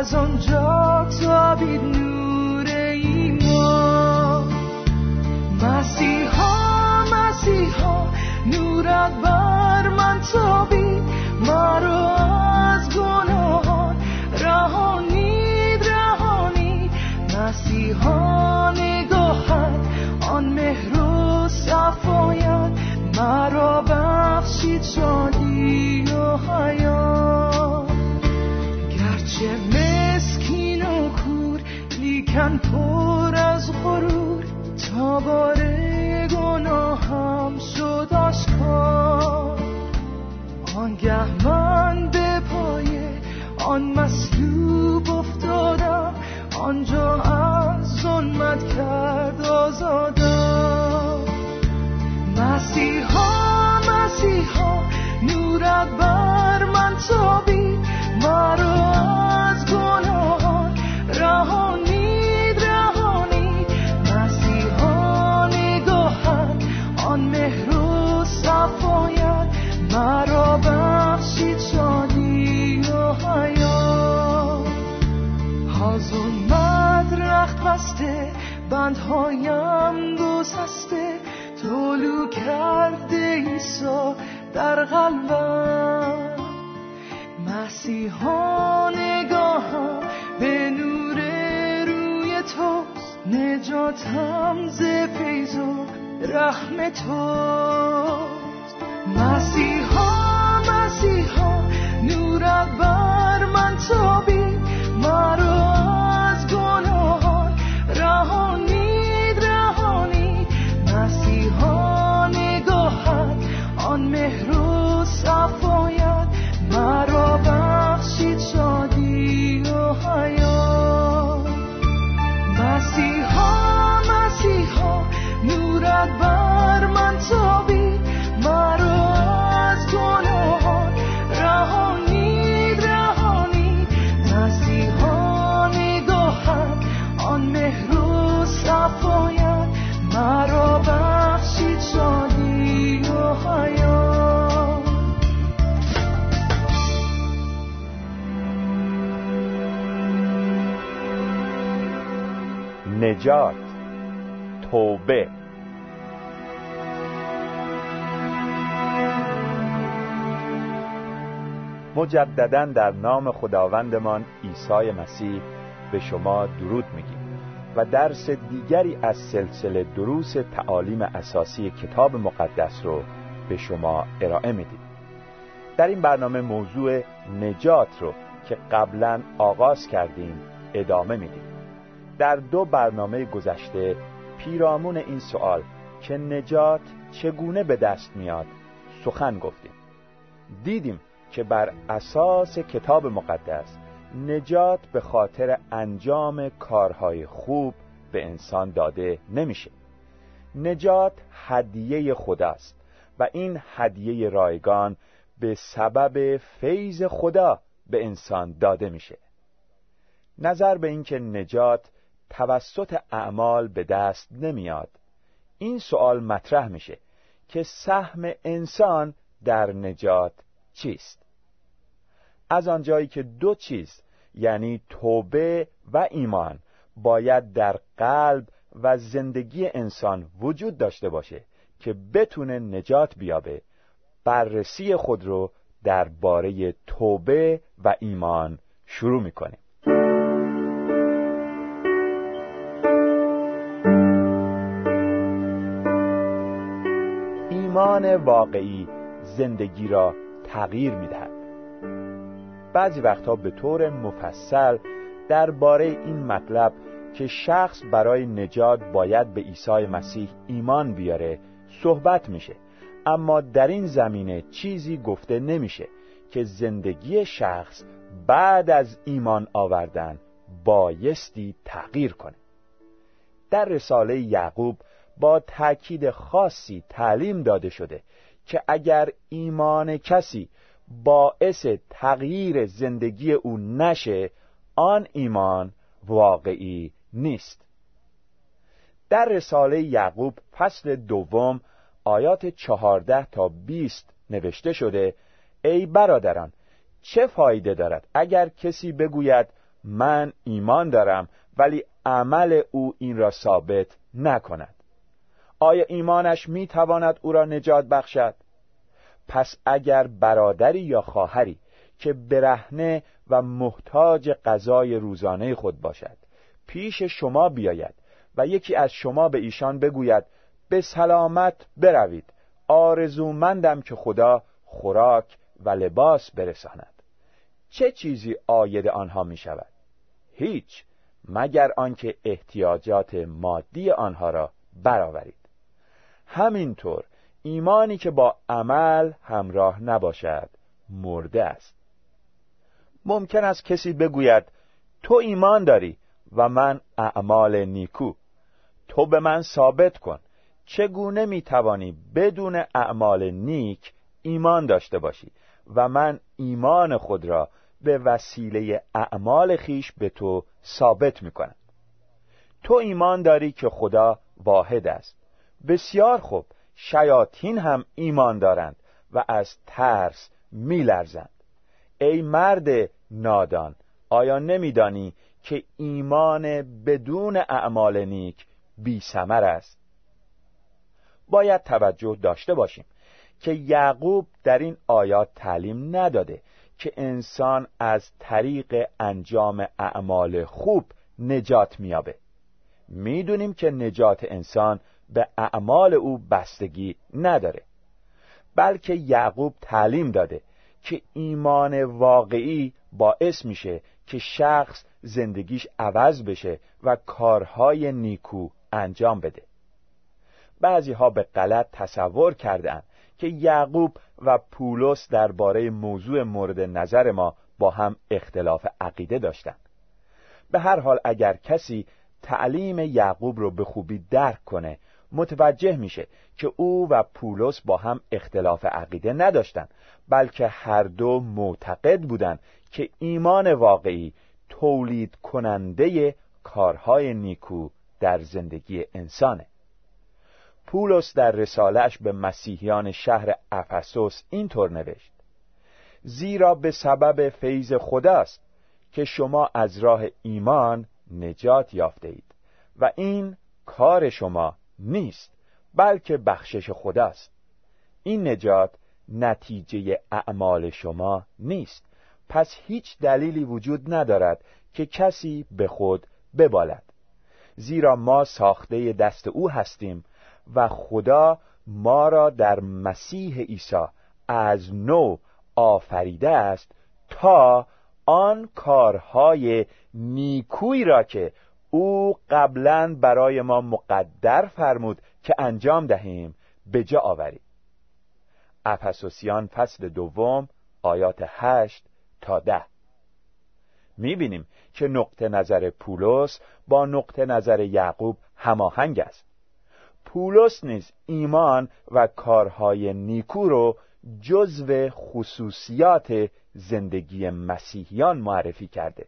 از آنجا تابید نور ایمان. مسیحا مسیحا نورت بر من تابید. مرا از گناهان رهانید رهانید. مسیحا نگاهت آن مهر و صفایت. مرا بخشید شادی و حیات. لیکن پر از غرور تا باره گناهم شد آشکار. آنگه من به پای آن مصلوب افتادم آنجا از ظلمت کرد آزادم. مسیحا مسیحا نورت بر من تابید مرا نجات. توبه. مجددا در نام خداوندمان عیسی مسیح به شما درود میگیم و درس دیگری از سلسله دروس تعالیم اساسی کتاب مقدس رو به شما ارائه میدیم. در این برنامه موضوع نجات رو که قبلا آغاز کردیم ادامه میدیم. در دو برنامه گذشته پیرامون این سوال که نجات چگونه به دست میاد سخن گفتیم. دیدیم که بر اساس کتاب مقدس نجات به خاطر انجام کارهای خوب به انسان داده نمیشه. نجات هدیه خداست و این هدیه رایگان به سبب فیض خدا به انسان داده میشه. نظر به اینکه نجات توسط اعمال به دست نمیاد. این سوال مطرح میشه که سهم انسان در نجات چیست؟ از آنجایی که دو چیز یعنی توبه و ایمان باید در قلب و زندگی انسان وجود داشته باشه که بتونه نجات بیابه بررسی خود رو درباره توبه و ایمان شروع می‌کنیم واقعی زندگی را تغییر می‌دهد. بعضی وقتها به طور مفصل درباره این مطلب که شخص برای نجات باید به عیسی مسیح ایمان بیاره صحبت میشه. اما در این زمینه چیزی گفته نمیشه که زندگی شخص بعد از ایمان آوردن بایستی تغییر کنه. در رساله یعقوب با تأکید خاصی تعلیم داده شده که اگر ایمان کسی باعث تغییر زندگی او نشه آن ایمان واقعی نیست. در رساله یعقوب فصل دوم آیات چهارده تا بیست نوشته شده ای برادران چه فایده دارد اگر کسی بگوید من ایمان دارم ولی عمل او این را ثابت نکند؟ آیا ایمانش می‌تواند او را نجات بخشد؟ پس اگر برادری یا خواهری که برهنه و محتاج غذای روزانه خود باشد پیش شما بیاید و یکی از شما به ایشان بگوید به سلامت بروید آرزومندم که خدا خوراک و لباس برساند. چه چیزی آید آنها می شود؟ هیچ مگر آنکه احتیاجات مادی آنها را برآورید. همینطور ایمانی که با عمل همراه نباشد مرده است. ممکن است کسی بگوید تو ایمان داری و من اعمال نیکو. تو به من ثابت کن. چگونه می‌توانی بدون اعمال نیک ایمان داشته باشی و من ایمان خود را به وسیله اعمال خیش به تو ثابت می‌کنم؟ تو ایمان داری که خدا واحد است. بسیار خوب. شیاطین هم ایمان دارند و از ترس میلرزند. ای مرد نادان آیا نمیدانی که ایمان بدون اعمال نیک بی سمر است؟ باید توجه داشته باشیم که یعقوب در این آیات تعلیم نداده که انسان از طریق انجام اعمال خوب نجات میابه می‌دونیم که نجات انسان به اعمال او بستگی نداره بلکه یعقوب تعلیم داده که ایمان واقعی باعث میشه که شخص زندگیش عوض بشه و کارهای نیکو انجام بده. بعضی ها به غلط تصور کردند که یعقوب و پولس درباره موضوع مورد نظر ما با هم اختلاف عقیده داشتند. به هر حال اگر کسی تعلیم یعقوب رو به خوبی درک کنه متوجه میشه که او و پولس با هم اختلاف عقیده نداشتند بلکه هر دو معتقد بودند که ایمان واقعی تولید کننده کارهای نیکو در زندگی انسانه. پولس در رسالش به مسیحیان شهر افسوس اینطور نوشت زیرا به سبب فیض خداست که شما از راه ایمان نجات یافته اید و این کار شما نیست بلکه بخشش خداست. این نجات نتیجه اعمال شما نیست. پس هیچ دلیلی وجود ندارد که کسی به خود ببالد. زیرا ما ساخته دست او هستیم و خدا ما را در مسیح عیسی از نو آفریده است تا آن کارهای نیکویی را که او قبلا برای ما مقدر فرمود که انجام دهیم. به جا آوریم افسوسیان فصل دوم آیات هشت تا ده. می‌بینیم که نقطه نظر پولس با نقطه نظر یعقوب هماهنگ است. پولس نیز ایمان و کارهای نیکو رو جزو خصوصیات زندگی مسیحیان معرفی کرده.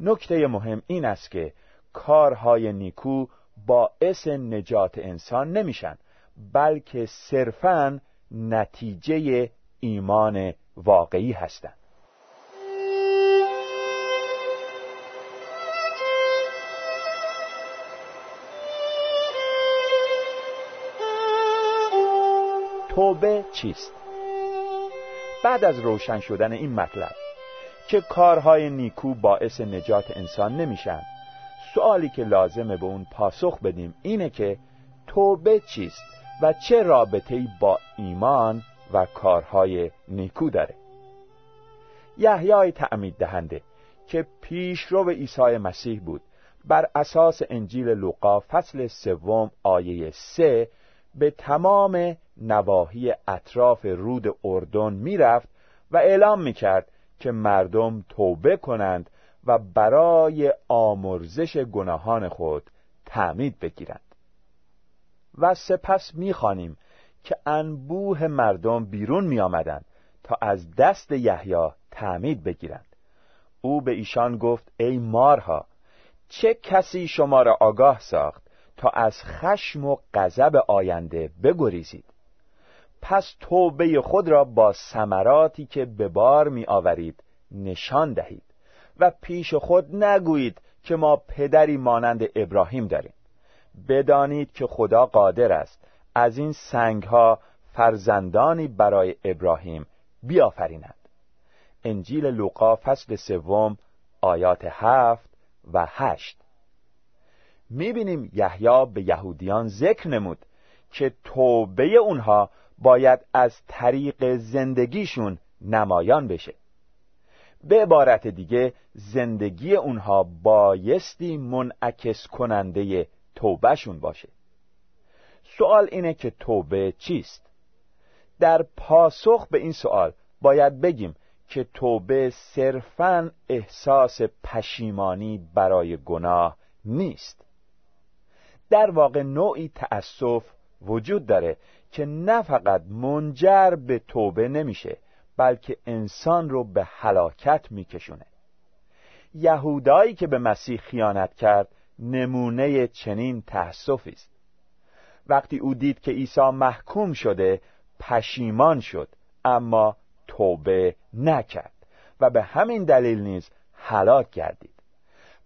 نکته مهم این است که کارهای نیکو باعث نجات انسان نمیشن بلکه صرفا نتیجه ایمان واقعی هستند توبه چیست؟ بعد از روشن شدن این مطلب که کارهای نیکو باعث نجات انسان نمیشن. سوالی که لازمه به اون پاسخ بدیم اینه که توبه چیست و چه رابطه‌ای با ایمان و کارهای نیکو داره؟ یحیای تعمید دهنده که پیشرو عیسی مسیح بود. بر اساس انجیل لوقا فصل سوم آیه سه به تمام نواحی اطراف رود اردن می‌رفت و اعلام می‌کرد که مردم توبه کنند و برای آمرزش گناهان خود تعمید بگیرند. و سپس می‌خوانیم که انبوه مردم بیرون می آمدند تا از دست یحیی تعمید بگیرند. او به ایشان گفت ای مارها چه کسی شما را آگاه ساخت تا از خشم و غضب آینده بگریزید؟ پس توبه خود را با ثمراتی که به بار می آورید نشان دهید و پیش خود نگویید که ما پدری مانند ابراهیم داریم. بدانید که خدا قادر است از این سنگ ها فرزندانی برای ابراهیم بیافریند. انجیل لوقا فصل سوم آیات هفت و هشت. می‌بینیم یحیی به یهودیان ذکر نمود که توبه اونها باید از طریق زندگیشون نمایان بشه. به عبارت دیگه زندگی اونها بایستی منعکس کننده توبهشون باشه. سوال اینه که توبه چیست؟ در پاسخ به این سوال باید بگیم که توبه صرفا احساس پشیمانی برای گناه نیست. در واقع نوعی تأسف وجود داره که نه فقط منجر به توبه نمیشه بلکه انسان رو به هلاکت میکشونه. یهودایی که به مسیح خیانت کرد نمونه چنین تأسفی است. وقتی او دید که عیسی محکوم شده پشیمان شد اما توبه نکرد و به همین دلیل نیز هلاک گردید.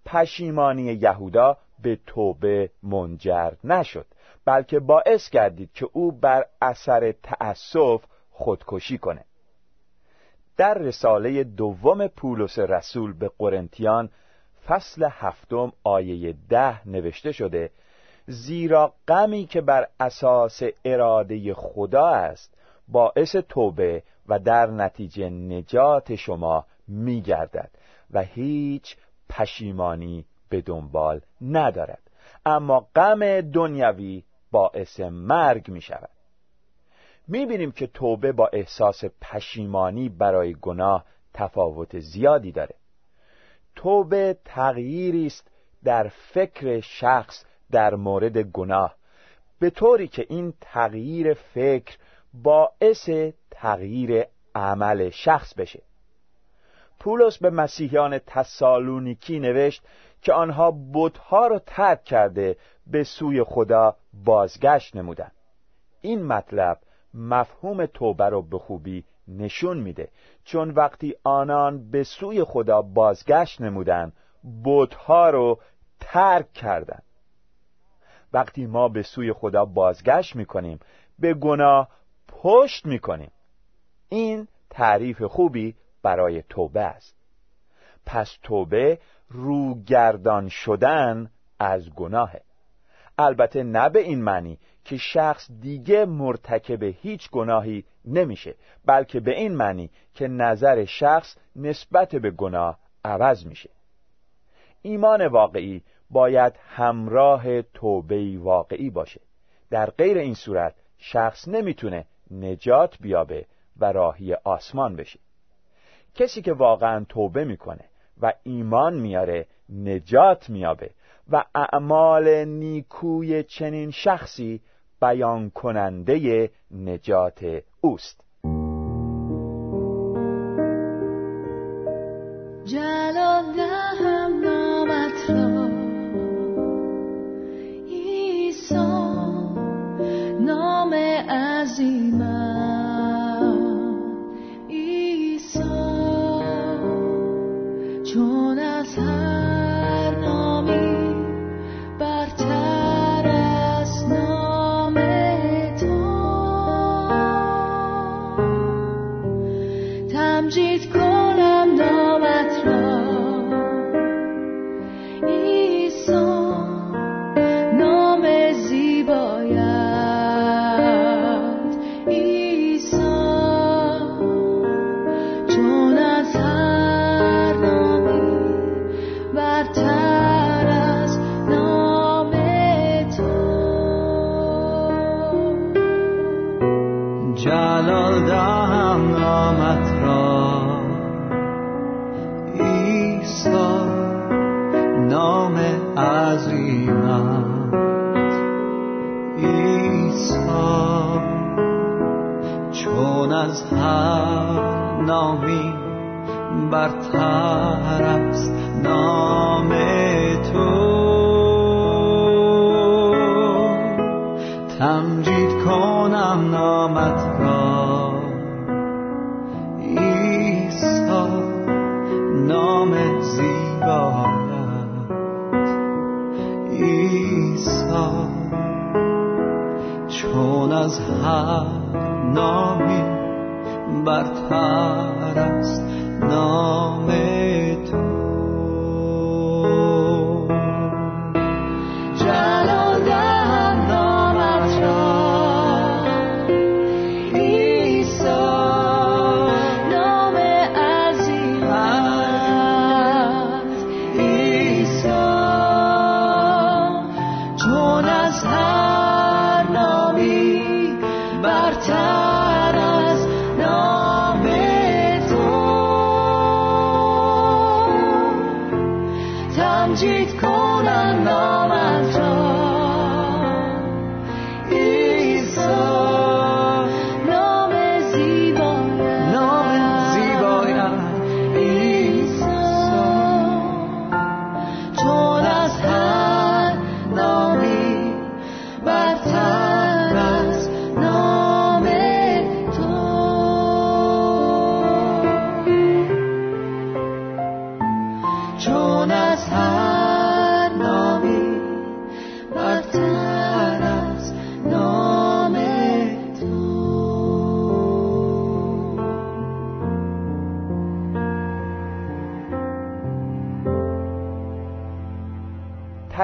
پشیمانی یهودا به توبه منجر نشد. بلکه باعث گردید که او بر اثر تأسف خودکشی کنه. در رساله دوم پولس رسول به قرنتیان فصل هفتم آیه ده نوشته شده زیرا غمی که بر اساس اراده خدا است باعث توبه و در نتیجه نجات شما میگردد و هیچ پشیمانی به دنبال ندارد. اما غم دنیوی باعث مرگ می شود می بینیم که توبه با احساس پشیمانی برای گناه تفاوت زیادی داره. توبه تغییری است در فکر شخص در مورد گناه به طوری که این تغییر فکر باعث تغییر عمل شخص بشه. پولس به مسیحیان تسالونیکی نوشت که آنها بتها را ترک کرده به سوی خدا بازگشت نمودند این مطلب مفهوم توبه را به خوبی نشون میده. چون وقتی آنان به سوی خدا بازگشت نمودند بتها رو ترک کردند وقتی ما به سوی خدا بازگشت می‌کنیم به گناه پشت می‌کنیم. این تعریف خوبی برای توبه است. پس توبه روگردان شدن از گناهه. البته نه به این معنی که شخص دیگه مرتکب هیچ گناهی نمیشه بلکه به این معنی که نظر شخص نسبت به گناه عوض میشه. ایمان واقعی باید همراه توبه واقعی باشه. در غیر این صورت شخص نمی‌تونه نجات بیابه و راهی آسمان بشه. کسی که واقعا توبه می‌کنه و ایمان میاره نجات میابه و اعمال نیکوی چنین شخصی بیان کننده نجات اوست. عظیمت. ایسا چون از هر نامی برتر است نام تو. تمجید کنم نامت از هر نامی برتر است.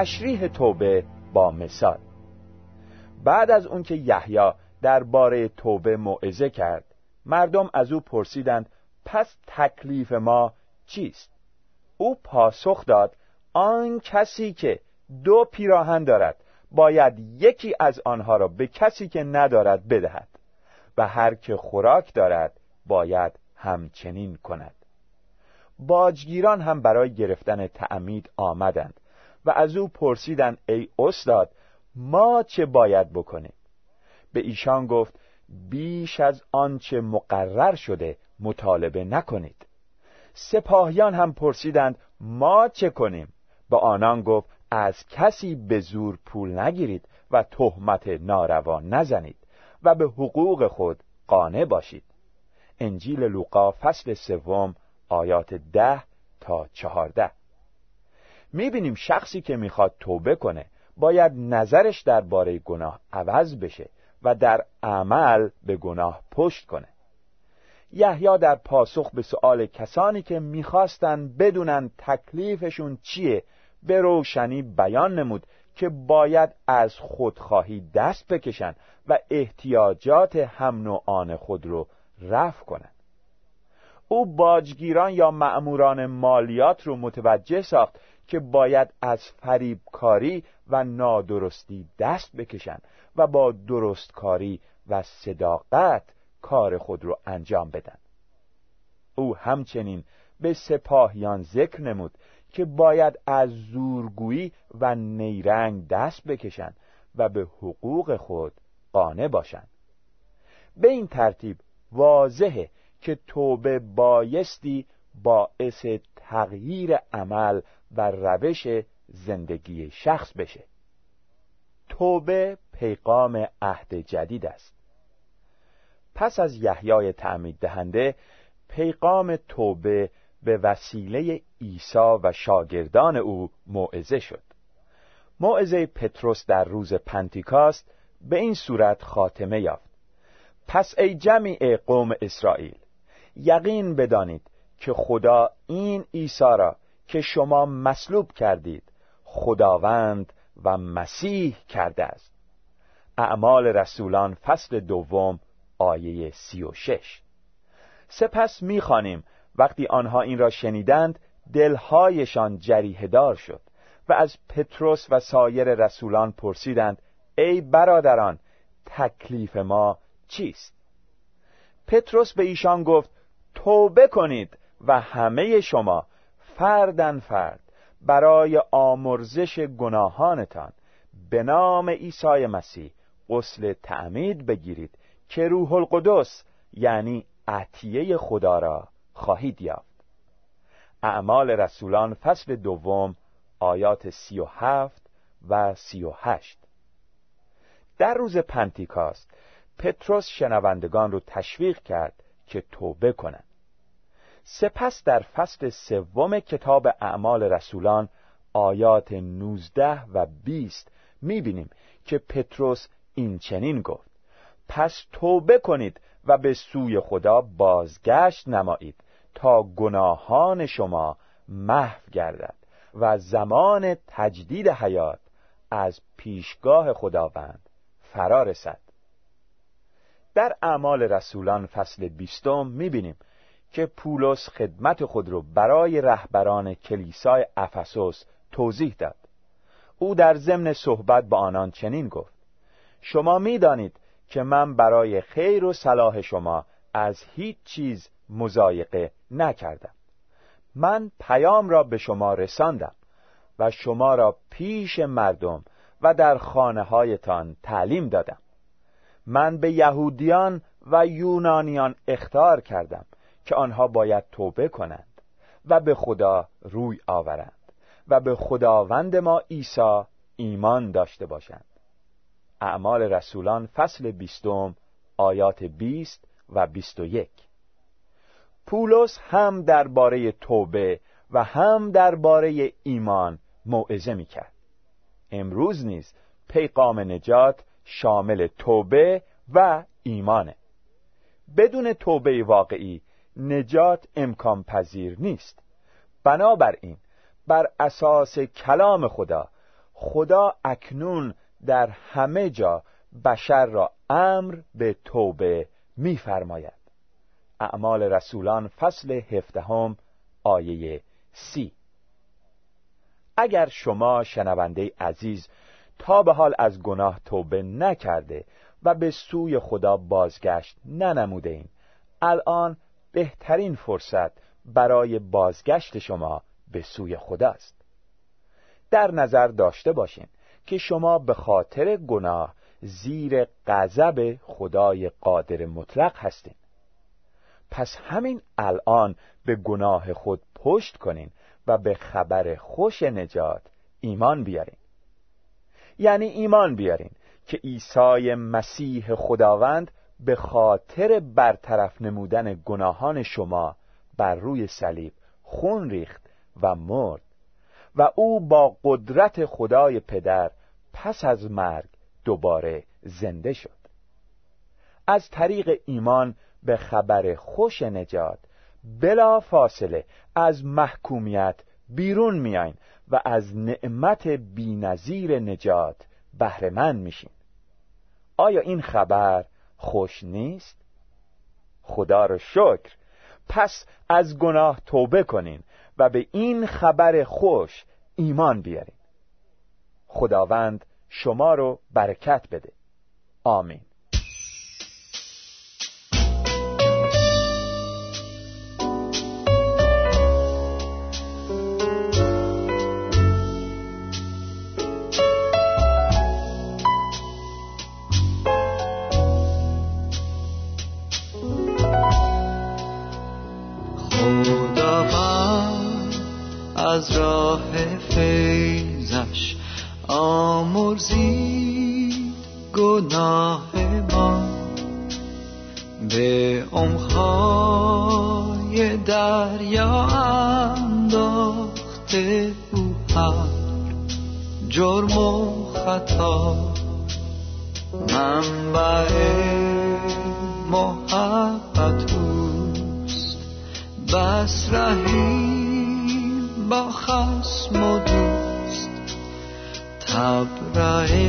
تشریح توبه با مثال. بعد از اون که یحیی درباره توبه موعظه کرد مردم از او پرسیدند پس تکلیف ما چیست؟ او پاسخ داد آن کسی که دو پیراهن دارد باید یکی از آنها را به کسی که ندارد بدهد و هر که خوراک دارد باید همچنین کند. باجگیران هم برای گرفتن تعمید آمدند. و از او پرسیدند ای استاد ما چه باید بکنیم؟ به ایشان گفت بیش از آنچه مقرر شده مطالبه نکنید. سپاهیان هم پرسیدند ما چه کنیم؟ به آنان گفت از کسی به زور پول نگیرید و تهمت ناروا نزنید و به حقوق خود قانع باشید. انجیل لوقا فصل سوم آیات ده تا چهارده. می‌بینیم شخصی که می‌خواد توبه کنه باید نظرش درباره گناه عوض بشه و در عمل به گناه پشت کنه. یحیی در پاسخ به سؤال کسانی که می‌خواستن بدونن تکلیفشون چیه به روشنی بیان نمود که باید از خودخواهی دست بکشن و احتیاجات هم آن خود رو رفع کنند او باجگیران یا معموران مالیات رو متوجه ساخت که باید از فریبکاری و نادرستی دست بکشند و با درستکاری و صداقت کار خود را انجام بدن او همچنین به سپاهیان ذکر نمود که باید از زورگویی و نیرنگ دست بکشند و به حقوق خود قانع باشند. به این ترتیب واضحه که توبه بایستی باعث تغییر عمل و روش زندگی شخص بشه. توبه پیغام عهد جدید است. پس از یحیای تعمید دهنده پیغام توبه به وسیله عیسی و شاگردان او موعظه شد. موعظه پتروس در روز پنتیکاست به این صورت خاتمه یافت. پس ای جمیع قوم اسرائیل یقین بدانید که خدا این عیسی را که شما مصلوب کردید خداوند و مسیح کرده است. اعمال رسولان فصل دوم آیه سی و شش. سپس می‌خوانیم وقتی آنها این را شنیدند دلهایشان جریهدار شد و از پتروس و سایر رسولان پرسیدند ای برادران تکلیف ما چیست؟ پتروس به ایشان گفت توبه کنید و همه شما فردن فرد برای آمرزش گناهانتان. به نام عیسی مسیح غسل تعمید بگیرید که روح القدس یعنی عطیه خدا را خواهید یافت. اعمال رسولان فصل دوم آیات سی و هفت و سی و هشت. در روز پنتیکاست پتروس شنوندگان را تشویق کرد که توبه کنند سپس در فصل سوم کتاب اعمال رسولان آیات 19 و 20 می‌بینیم که پتروس این چنین گفت. پس توبه کنید و به سوی خدا بازگشت نمایید تا گناهان شما محو گردد و زمان تجدید حیات از پیشگاه خداوند فرا رسد. در اعمال رسولان فصل بیستم می‌بینیم که پولس خدمت خود را برای رهبران کلیسای افسوس توضیح داد. او در ضمن صحبت با آنان چنین گفت شما می‌دانید که من برای خیر و صلاح شما از هیچ چیز مزایقه نکردم. من پیام را به شما رساندم و شما را پیش مردم و در خانه هایتان تعلیم دادم. من به یهودیان و یونانیان اختار کردم که آنها باید توبه کنند و به خدا روی آورند و به خداوند ما عیسی ایمان داشته باشند. اعمال رسولان فصل بیستم آیات بیست و بیست و یک. پولس هم درباره توبه و هم درباره ایمان موعظه می‌کرد. امروز نیز پیغام نجات شامل توبه و ایمانه. بدون توبه واقعی نجات امکان پذیر نیست. بنابراین بر اساس کلام خدا خدا اکنون در همه جا بشر را امر به توبه میفرماید. اعمال رسولان فصل هفدهم آیه سی. اگر شما شنونده عزیز تا به حال از گناه توبه نکرده و به سوی خدا بازگشت ننموده این الان بهترین فرصت برای بازگشت شما به سوی خداست در نظر داشته باشین که شما به خاطر گناه زیر غضب خدای قادر مطلق هستین. پس همین الان به گناه خود پشت کنین و به خبر خوش نجات ایمان بیارین. یعنی ایمان بیارین که عیسی مسیح خداوند به خاطر برطرف نمودن گناهان شما بر روی صلیب خون ریخت و مرد و او با قدرت خدای پدر پس از مرگ دوباره زنده شد. از طریق ایمان به خبر خوش نجات بلا فاصله از محکومیت بیرون میاین و از نعمت بینظیر نجات بهرهمند میشین. آیا این خبر خوش نیست؟ خدا رو شکر. پس از گناه توبه کنین و به این خبر خوش ایمان بیارین. خداوند شما رو برکت بده. آمین. و خطا. منبع محبت اوست. بس با خسم و دوست. تبرئه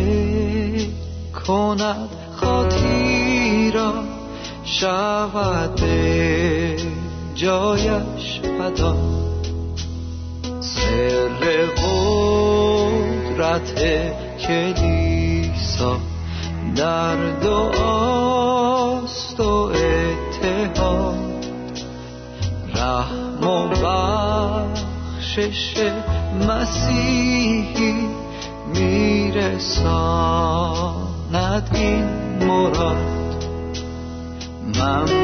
کند خاطی را. شود جایش پدا سر قدرت کلیسا در دعاست و اتحاد رحم و بخشش مسیحی میرساند این مراد. منبع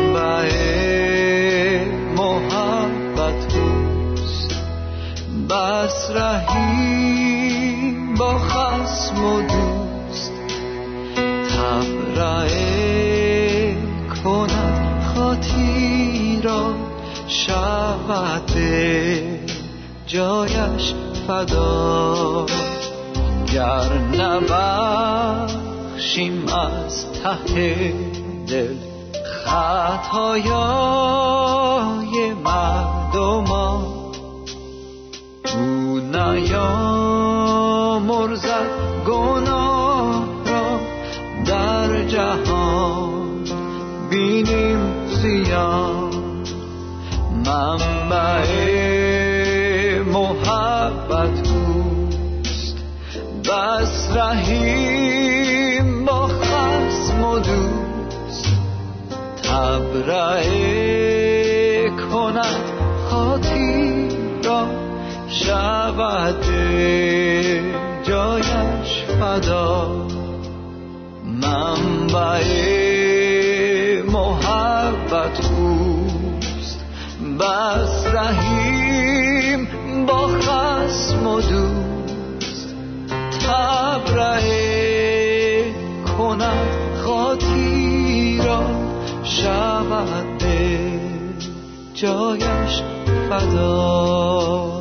شود جایش فدا. گر نبخشیم از ته دل خطایای مردمان او نیامرزد گناه را در جهان بینیم زیان منبع محبت اوست بس رحیم با خسم و دوست. تبرئه کند خاطی را. شود جایش فدا. منبع بس رحیم با خسم و دوست تبرئه کند خاطی را شود جایش فدا.